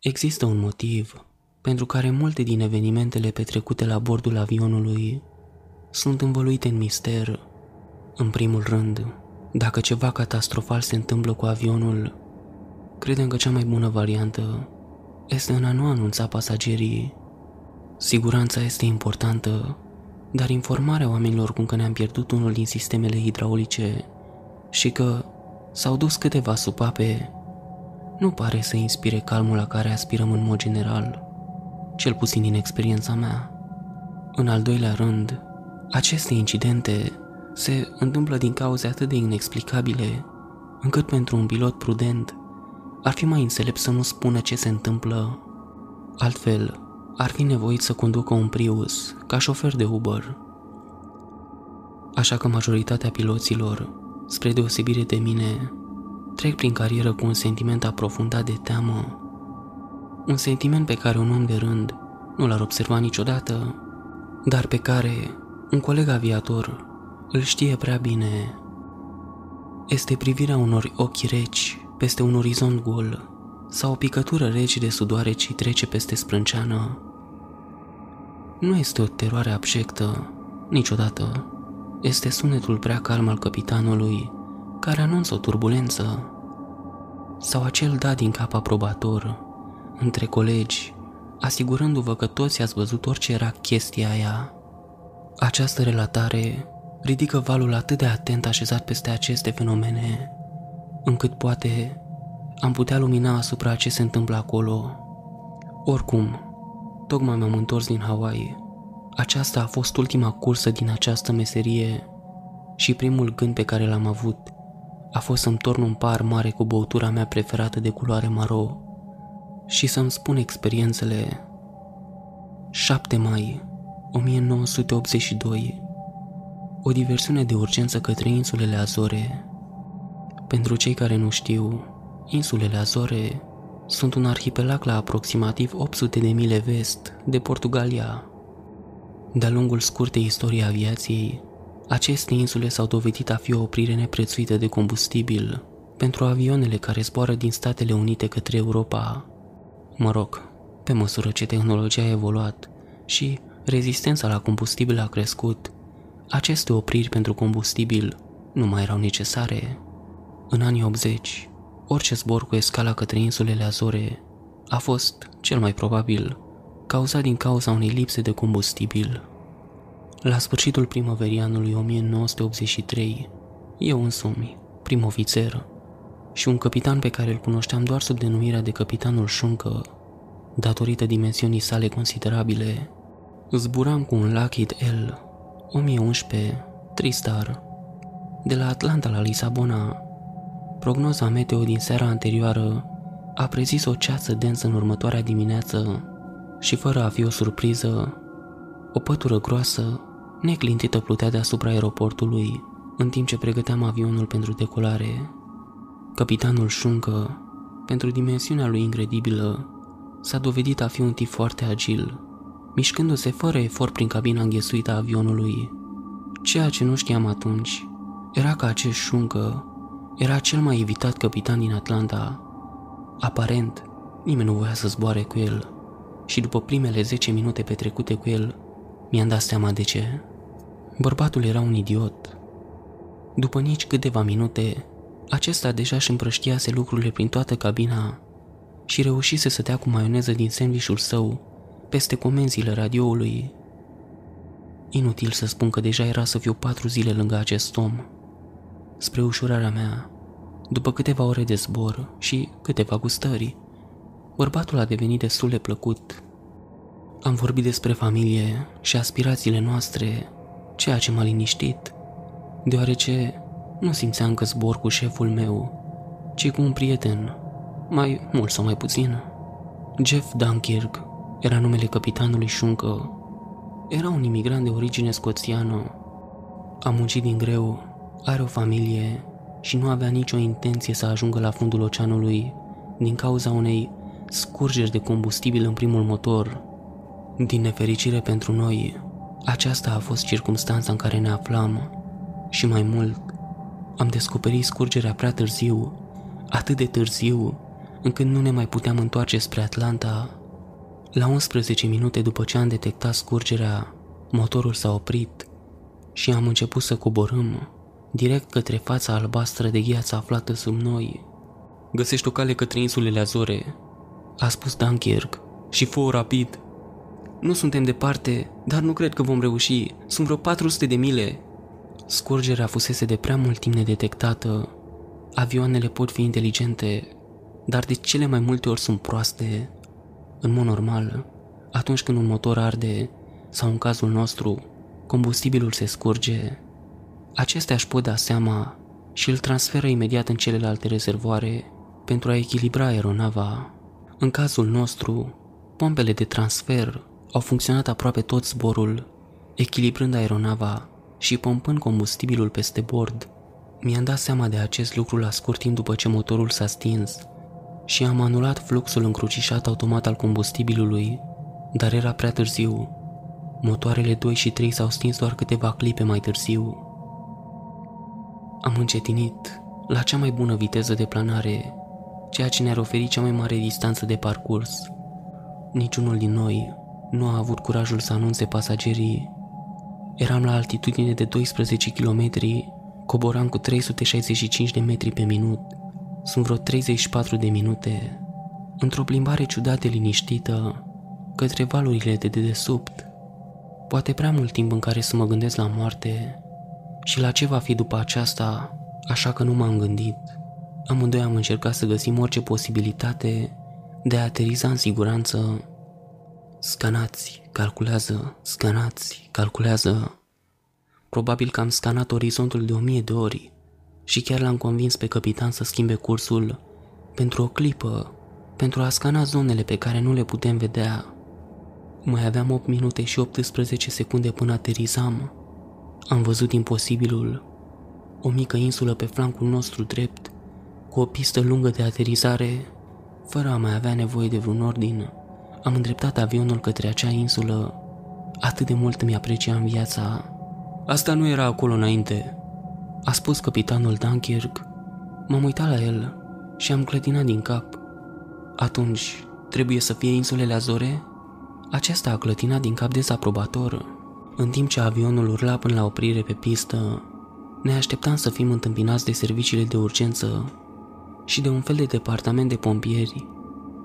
Există un motiv pentru care multe din evenimentele petrecute la bordul avionului sunt învăluite în mister. În primul rând, dacă ceva catastrofal se întâmplă cu avionul, credem că cea mai bună variantă este în a nu anunța pasagerii. Siguranța este importantă, dar informarea oamenilor cum că ne-am pierdut unul din sistemele hidraulice și că s-au dus câteva supape nu pare să inspire calmul la care aspirăm în mod general, cel puțin din experiența mea. În al doilea rând, aceste incidente se întâmplă din cauze atât de inexplicabile, încât pentru un pilot prudent ar fi mai înțelept să nu spună ce se întâmplă. Altfel, ar fi nevoit să conducă un Prius ca șofer de Uber. Așa că majoritatea piloților, spre deosebire de mine, trec prin carieră cu un sentiment aprofundat de teamă. Un sentiment pe care un om de rând nu l-ar observa niciodată, dar pe care un coleg aviator îl știe prea bine. Este privirea unor ochi reci peste un orizont gol sau o picătură rece de sudoare ce trece peste sprânceană. Nu este o teroare abjectă, niciodată. Este sunetul prea calm al capitanului care anunță o turbulență. Sau acel dat din cap aprobator între colegi, asigurându-vă că toți ați văzut orice era chestia aia. Această relatare ridică valul atât de atent așezat peste aceste fenomene, încât poate am putea lumina asupra ce se întâmplă acolo. Oricum, tocmai m-am întors din Hawaii. Aceasta a fost ultima cursă din această meserie și primul gând pe care l-am avut a fost să-mi torn un par mare cu băutura mea preferată de culoare maro și să-mi spun experiențele. 7 mai 1982 O diversiune de urgență către insulele Azore Pentru cei care nu știu, insulele Azore sunt un arhipelag la aproximativ 800 de mile vest de Portugalia. De-a lungul scurtei istoriei aviației, aceste insule s-au dovedit a fi o oprire neprețuită de combustibil pentru avioanele care zboară din Statele Unite către Europa. Mă rog, pe măsură ce tehnologia a evoluat și rezistența la combustibil a crescut, aceste opriri pentru combustibil nu mai erau necesare. În anii 80, orice zbor cu escala către insulele Azore a fost, cel mai probabil, cauzat din cauza unei lipse de combustibil. La sfârșitul primăverianului 1983, eu însumi, prim ofițer, și un capitan pe care îl cunoșteam doar sub denumirea de capitanul Șuncă, datorită dimensiunii sale considerabile, zburam cu un Lockheed L 1011 Tristar de la Atlanta la Lisabona. Prognoza meteo din seara anterioară a prezis o ceață densă în următoarea dimineață și fără a fi o surpriză, o pătură groasă neclintită plutea deasupra aeroportului, în timp ce pregăteam avionul pentru decolare. Capitanul Șuncă, pentru dimensiunea lui incredibilă, s-a dovedit a fi un tip foarte agil, mișcându-se fără efort prin cabina înghesuită a avionului. Ceea ce nu știam atunci era că acest Șuncă era cel mai evitat capitan din Atlanta. Aparent, nimeni nu voia să zboare cu el și după primele 10 minute petrecute cu el, mi-am dat seama de ce. Bărbatul era un idiot. După nici câteva minute, acesta deja își împrăștiase lucrurile prin toată cabina și reușise să dea cu maioneză din sandvișul său peste comenzile radioului. Inutil să spun că deja era să fiu patru zile lângă acest om. Spre ușurarea mea, după câteva ore de zbor și câteva gustări, bărbatul a devenit destul de plăcut. Am vorbit despre familie și aspirațiile noastre ceea ce m-a liniștit, deoarece nu simțeam că zbor cu șeful meu, ci cu un prieten, mai mult sau mai puțin. Jeff Dunkirk era numele capitanului Șuncă. Era un imigrant de origine scoțiană. A muncit din greu, are o familie și nu avea nicio intenție să ajungă la fundul oceanului din cauza unei scurgeri de combustibil în primul motor. Din nefericire pentru noi, aceasta a fost circumstanța în care ne aflam și mai mult, am descoperit scurgerea prea târziu, atât de târziu, încât nu ne mai puteam întoarce spre Atlanta. La 11 minute după ce am detectat scurgerea, motorul s-a oprit și am început să coborâm direct către fața albastră de gheață aflată sub noi. Găsești o cale către insulele Azore, a spus Dunkirk, și fă rapid. Nu suntem departe, dar nu cred că vom reuși. Sunt vreo 400 de mile. Scurgerea fusese de prea mult timp nedetectată. Avioanele pot fi inteligente, dar de cele mai multe ori sunt proaste. În mod normal, atunci când un motor arde, sau în cazul nostru, combustibilul se scurge, acestea își pot da seama și îl transferă imediat în celelalte rezervoare pentru a echilibra aeronava. În cazul nostru, pompele de transfer au funcționat aproape tot zborul, echilibrând aeronava și pompând combustibilul peste bord. Mi-am dat seama de acest lucru la scurt timp după ce motorul s-a stins și am anulat fluxul încrucișat automat al combustibilului, dar era prea târziu. Motoarele 2 și 3 s-au stins doar câteva clipe mai târziu. Am încetinit la cea mai bună viteză de planare, ceea ce ne-ar oferi cea mai mare distanță de parcurs. Niciunul din noi nu a avut curajul să anunțe pasagerii. Eram la altitudine de 12 km, coboram cu 365 de metri pe minut. Sunt vreo 34 de minute. Într-o plimbare ciudată liniștită, către valurile de dedesubt. Poate prea mult timp în care să mă gândesc la moarte și la ce va fi după aceasta, așa că nu m-am gândit. Amândoi am încercat să găsim orice posibilitate de a ateriza în siguranță. Scanați, calculează, scanați, calculează. Probabil că am scanat orizontul de o mie de ori și chiar l-am convins pe capitan să schimbe cursul pentru o clipă, pentru a scana zonele pe care nu le putem vedea. Mai aveam 8 minute și 18 secunde până aterizam. Am văzut imposibilul. O mică insulă pe flancul nostru drept, cu o pistă lungă de aterizare, fără a mai avea nevoie de vreun ordin. Am îndreptat avionul către acea insulă. Atât de mult mi apreciam viața. Asta nu era acolo înainte, a spus capitanul Dunkirk. M-am uitat la el și am clătinat din cap. Atunci, trebuie să fie insulele Azore? Acesta a clătinat din cap dezaprobator. În timp ce avionul urla până la oprire pe pistă, ne așteptam să fim întâmpinați de serviciile de urgență și de un fel de departament de pompieri,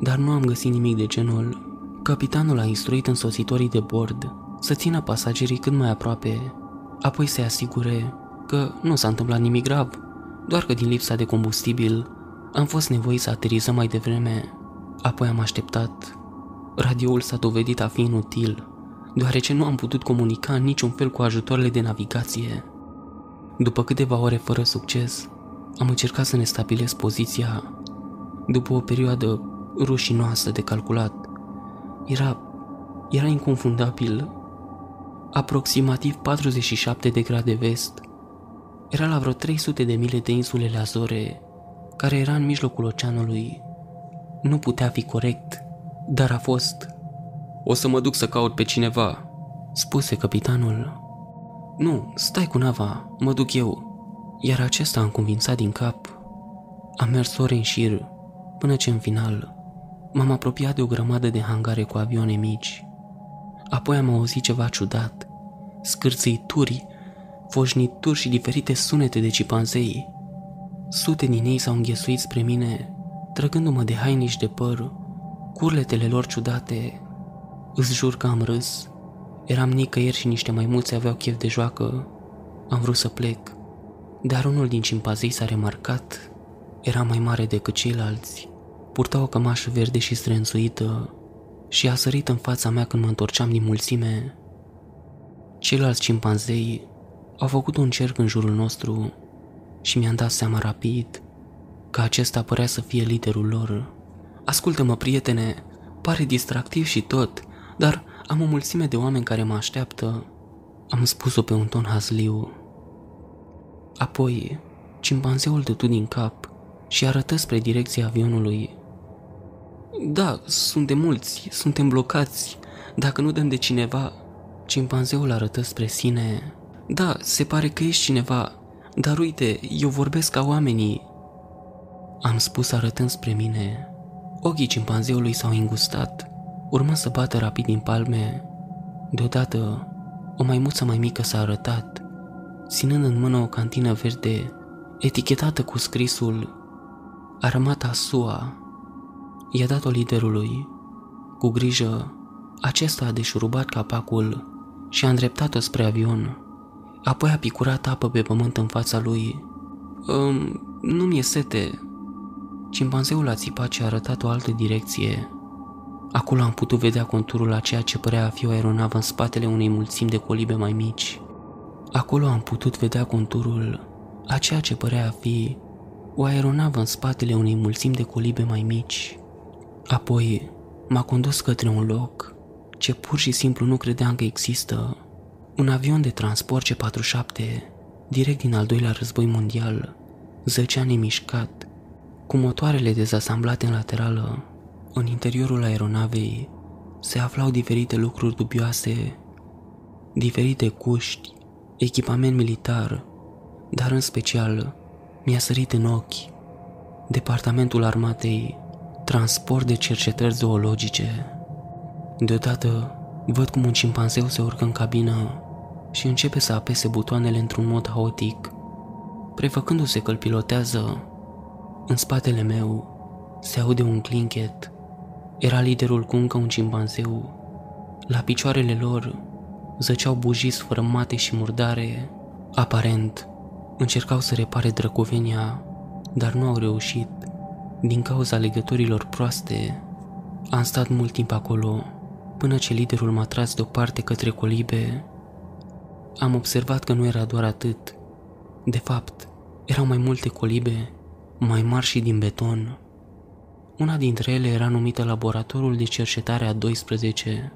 dar nu am găsit nimic de genul. Capitanul a instruit însositorii de bord să țină pasagerii cât mai aproape, apoi să asigure că nu s-a întâmplat nimic grav, doar că din lipsa de combustibil am fost nevoit să aterizăm mai devreme. Apoi am așteptat. Radioul s-a dovedit a fi inutil, deoarece nu am putut comunica în niciun fel cu ajutoarele de navigație. După câteva ore fără succes, am încercat să ne stabilesc poziția. După o perioadă rușinoasă de calculat, era, era inconfundabil. Aproximativ 47 de grade vest, era la vreo 300 de mile de insulele Azore, care era în mijlocul oceanului. Nu putea fi corect, dar a fost. O să mă duc să caut pe cineva, spuse capitanul. Nu, stai cu nava, mă duc eu. Iar acesta am convințat din cap. Am mers ore în șir, până ce în final m-am apropiat de o grămadă de hangare cu avioane mici. Apoi am auzit ceva ciudat, scârțâituri foșnituri și diferite sunete de cipanzei. Sute din ei s-au înghesuit spre mine, trăgându-mă de hainici de păr, curletele lor ciudate. Îți jur că am râs. Eram nicăieri și niște maimuțe aveau chef de joacă. Am vrut să plec, dar unul din cimpazei s-a remarcat. Era mai mare decât ceilalți. Purta o cămașă verde și strânțuită și a sărit în fața mea când mă întorceam din mulțime. Ceilalți cimpanzei au făcut un cerc în jurul nostru și mi-am dat seama rapid că acesta părea să fie liderul lor. Ascultă-mă, prietene, pare distractiv și tot, dar am o mulțime de oameni care mă așteaptă. Am spus-o pe un ton hazliu. Apoi, cimpanzeul dădu din cap și arătă spre direcția avionului. Da, suntem mulți, suntem blocați. Dacă nu dăm de cineva... Cimpanzeul arătă spre sine da, se pare că ești cineva, dar uite, eu vorbesc ca oamenii. Am spus arătând spre mine. Ochii cimpanzeului s-au îngustat, urmă să bată rapid din palme. Deodată, o maimuță mai mică s-a arătat, ținând în mână o cantină verde, etichetată cu scrisul Armata SUA. I-a dat-o liderului. Cu grijă, acesta a deșurubat capacul și a îndreptat-o spre avion. Apoi a picurat apă pe pământ în fața lui. Um, nu mi-e sete. Cimpanzeul a țipat și a arătat o altă direcție. Acolo am putut vedea conturul a ceea ce părea a fi o aeronavă în spatele unei mulțimi de colibe mai mici. Acolo am putut vedea conturul a ceea ce părea a fi o aeronavă în spatele unei mulțimi de colibe mai mici. Apoi m-a condus către un loc ce pur și simplu nu credeam că există. Un avion de transport C-47, direct din al doilea război mondial, zăcea nemișcat, cu motoarele dezasamblate în laterală. În interiorul aeronavei se aflau diferite lucruri dubioase, diferite cuști, echipament militar, dar în special mi-a sărit în ochi Departamentul Armatei, transport de cercetări zoologice. Deodată văd cum un cimpanzeu se urcă în cabină și începe să apese butoanele într-un mod haotic. Prefăcându-se că îl pilotează, în spatele meu se aude un clinchet. Era liderul cu încă un cimpanzeu. La picioarele lor zăceau bujii sfărâmate și murdare. Aparent, încercau să repare drăcovenia, dar nu au reușit. Din cauza legăturilor proaste, am stat mult timp acolo, până ce liderul m-a tras deoparte către colibe. Am observat că nu era doar atât. De fapt, erau mai multe colibe, mai mari și din beton. Una dintre ele era numită Laboratorul de Cercetare a 12.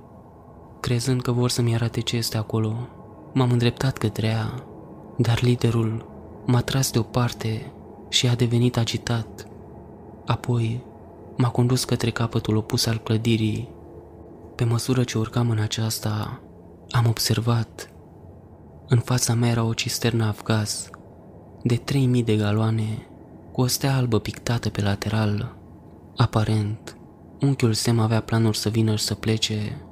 Crezând că vor să-mi arate ce este acolo, m-am îndreptat către ea, dar liderul m-a tras deoparte și a devenit agitat. Apoi m-a condus către capătul opus al clădirii. Pe măsură ce urcam în aceasta, am observat. În fața mea era o cisternă afgaz de 3000 de galoane cu o stea albă pictată pe lateral. Aparent, unchiul Sem avea planuri să vină și să plece.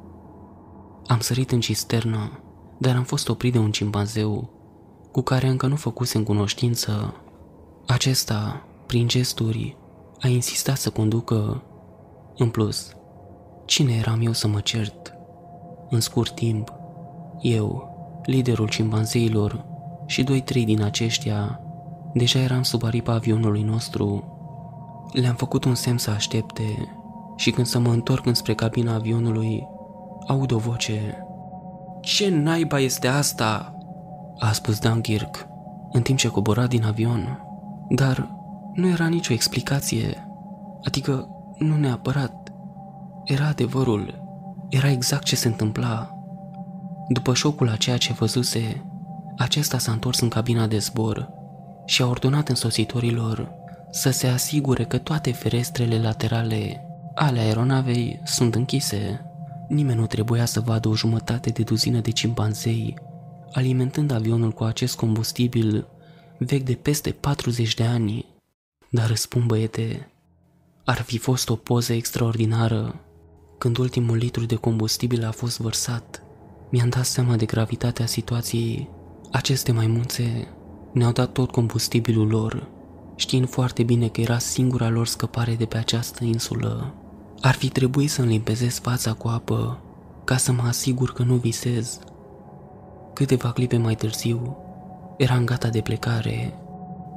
Am sărit în cisternă, dar am fost oprit de un cimpanzeu cu care încă nu făcusem cunoștință. Acesta, prin gesturi, a insistat să conducă. În plus, cine eram eu să mă cert? În scurt timp, eu, liderul cimpanzeilor și doi-trei din aceștia, deja eram sub aripa avionului nostru. Le-am făcut un semn să aștepte și când să mă întorc înspre cabina avionului, aud o voce. Ce naiba este asta? a spus Dunkirk, în timp ce cobora din avion. Dar nu era nicio explicație, adică nu neapărat. Era adevărul, era exact ce se întâmpla. După șocul a ceea ce văzuse, acesta s-a întors în cabina de zbor și a ordonat însositorilor să se asigure că toate ferestrele laterale ale aeronavei sunt închise. Nimeni nu trebuia să vadă o jumătate de duzină de cimpanzei alimentând avionul cu acest combustibil vechi de peste 40 de ani. Dar răspund băiete, ar fi fost o poză extraordinară când ultimul litru de combustibil a fost vărsat. Mi-am dat seama de gravitatea situației. Aceste maimuțe ne-au dat tot combustibilul lor, știind foarte bine că era singura lor scăpare de pe această insulă. Ar fi trebuit să-mi limpezesc fața cu apă ca să mă asigur că nu visez Câteva clipe mai târziu, eram gata de plecare.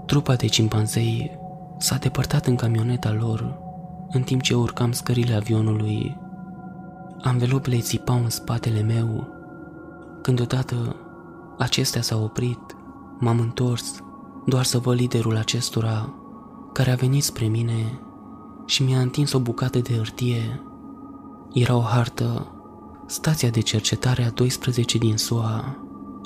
Trupa de cimpanzei s-a depărtat în camioneta lor, în timp ce urcam scările avionului. Anvelopele țipau în spatele meu. Când odată acestea s-au oprit, m-am întors doar să văd liderul acestora, care a venit spre mine și mi-a întins o bucată de hârtie. Era o hartă, stația de cercetare a 12 din SUA.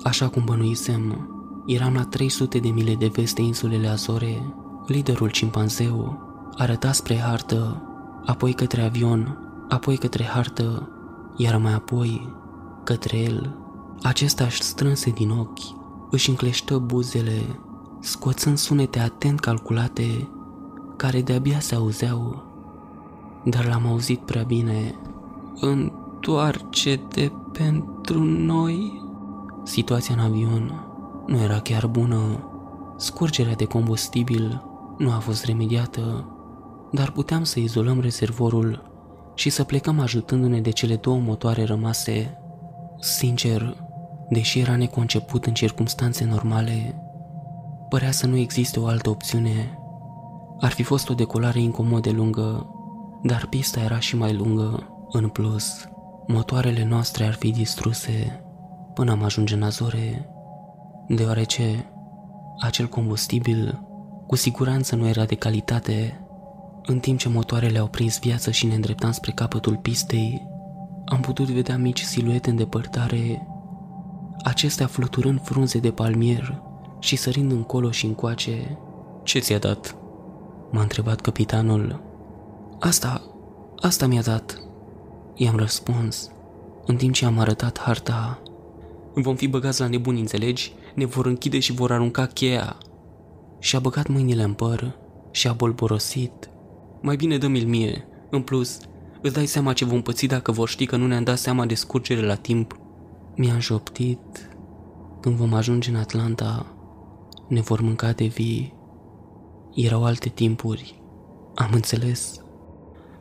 Așa cum bănuisem, eram la 300 de mile de vest de insulele Azore. Liderul cimpanzeu arăta spre hartă, apoi către avion, apoi către hartă, iar mai apoi către el. Acesta își strânse din ochi, își încleștă buzele, scoțând sunete atent calculate, care de-abia se auzeau. dar l-am auzit prea bine. Întoarce-te pentru noi. Situația în avion nu era chiar bună. Scurgerea de combustibil nu a fost remediată, dar puteam să izolăm rezervorul și să plecăm ajutându-ne de cele două motoare rămase. Sincer, deși era neconceput în circunstanțe normale, părea să nu existe o altă opțiune. Ar fi fost o decolare incomod de lungă, dar pista era și mai lungă. În plus, motoarele noastre ar fi distruse până am ajunge în Azore, deoarece acel combustibil cu siguranță nu era de calitate. În timp ce motoarele au prins viață și ne îndreptam spre capătul pistei, am putut vedea mici siluete în depărtare, acestea fluturând frunze de palmier și sărind încolo și încoace. Ce ți-a dat?" m-a întrebat capitanul. Asta, asta mi-a dat, i-am răspuns, în timp ce am arătat harta. Vom fi băgați la nebuni, înțelegi? Ne vor închide și vor arunca cheia. Și-a băgat mâinile în păr și a bolborosit. Mai bine dă-mi-l mie. În plus, îți dai seama ce vom păți dacă vor ști că nu ne-am dat seama de scurgere la timp. Mi-a joptit. Când vom ajunge în Atlanta, ne vor mânca de vii. Erau alte timpuri. Am înțeles.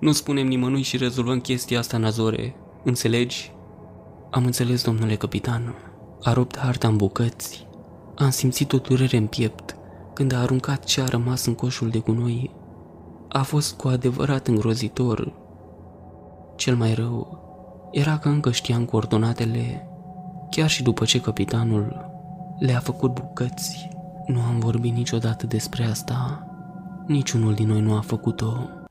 Nu spunem nimănui și rezolvăm chestia asta în Azore. Înțelegi? Am înțeles, domnule capitan. A rupt harta în bucăți. Am simțit o durere în piept când a aruncat ce a rămas în coșul de gunoi. A fost cu adevărat îngrozitor. Cel mai rău era că încă știam coordonatele, chiar și după ce capitanul le-a făcut bucăți. Nu am vorbit niciodată despre asta. Niciunul din noi nu a făcut-o.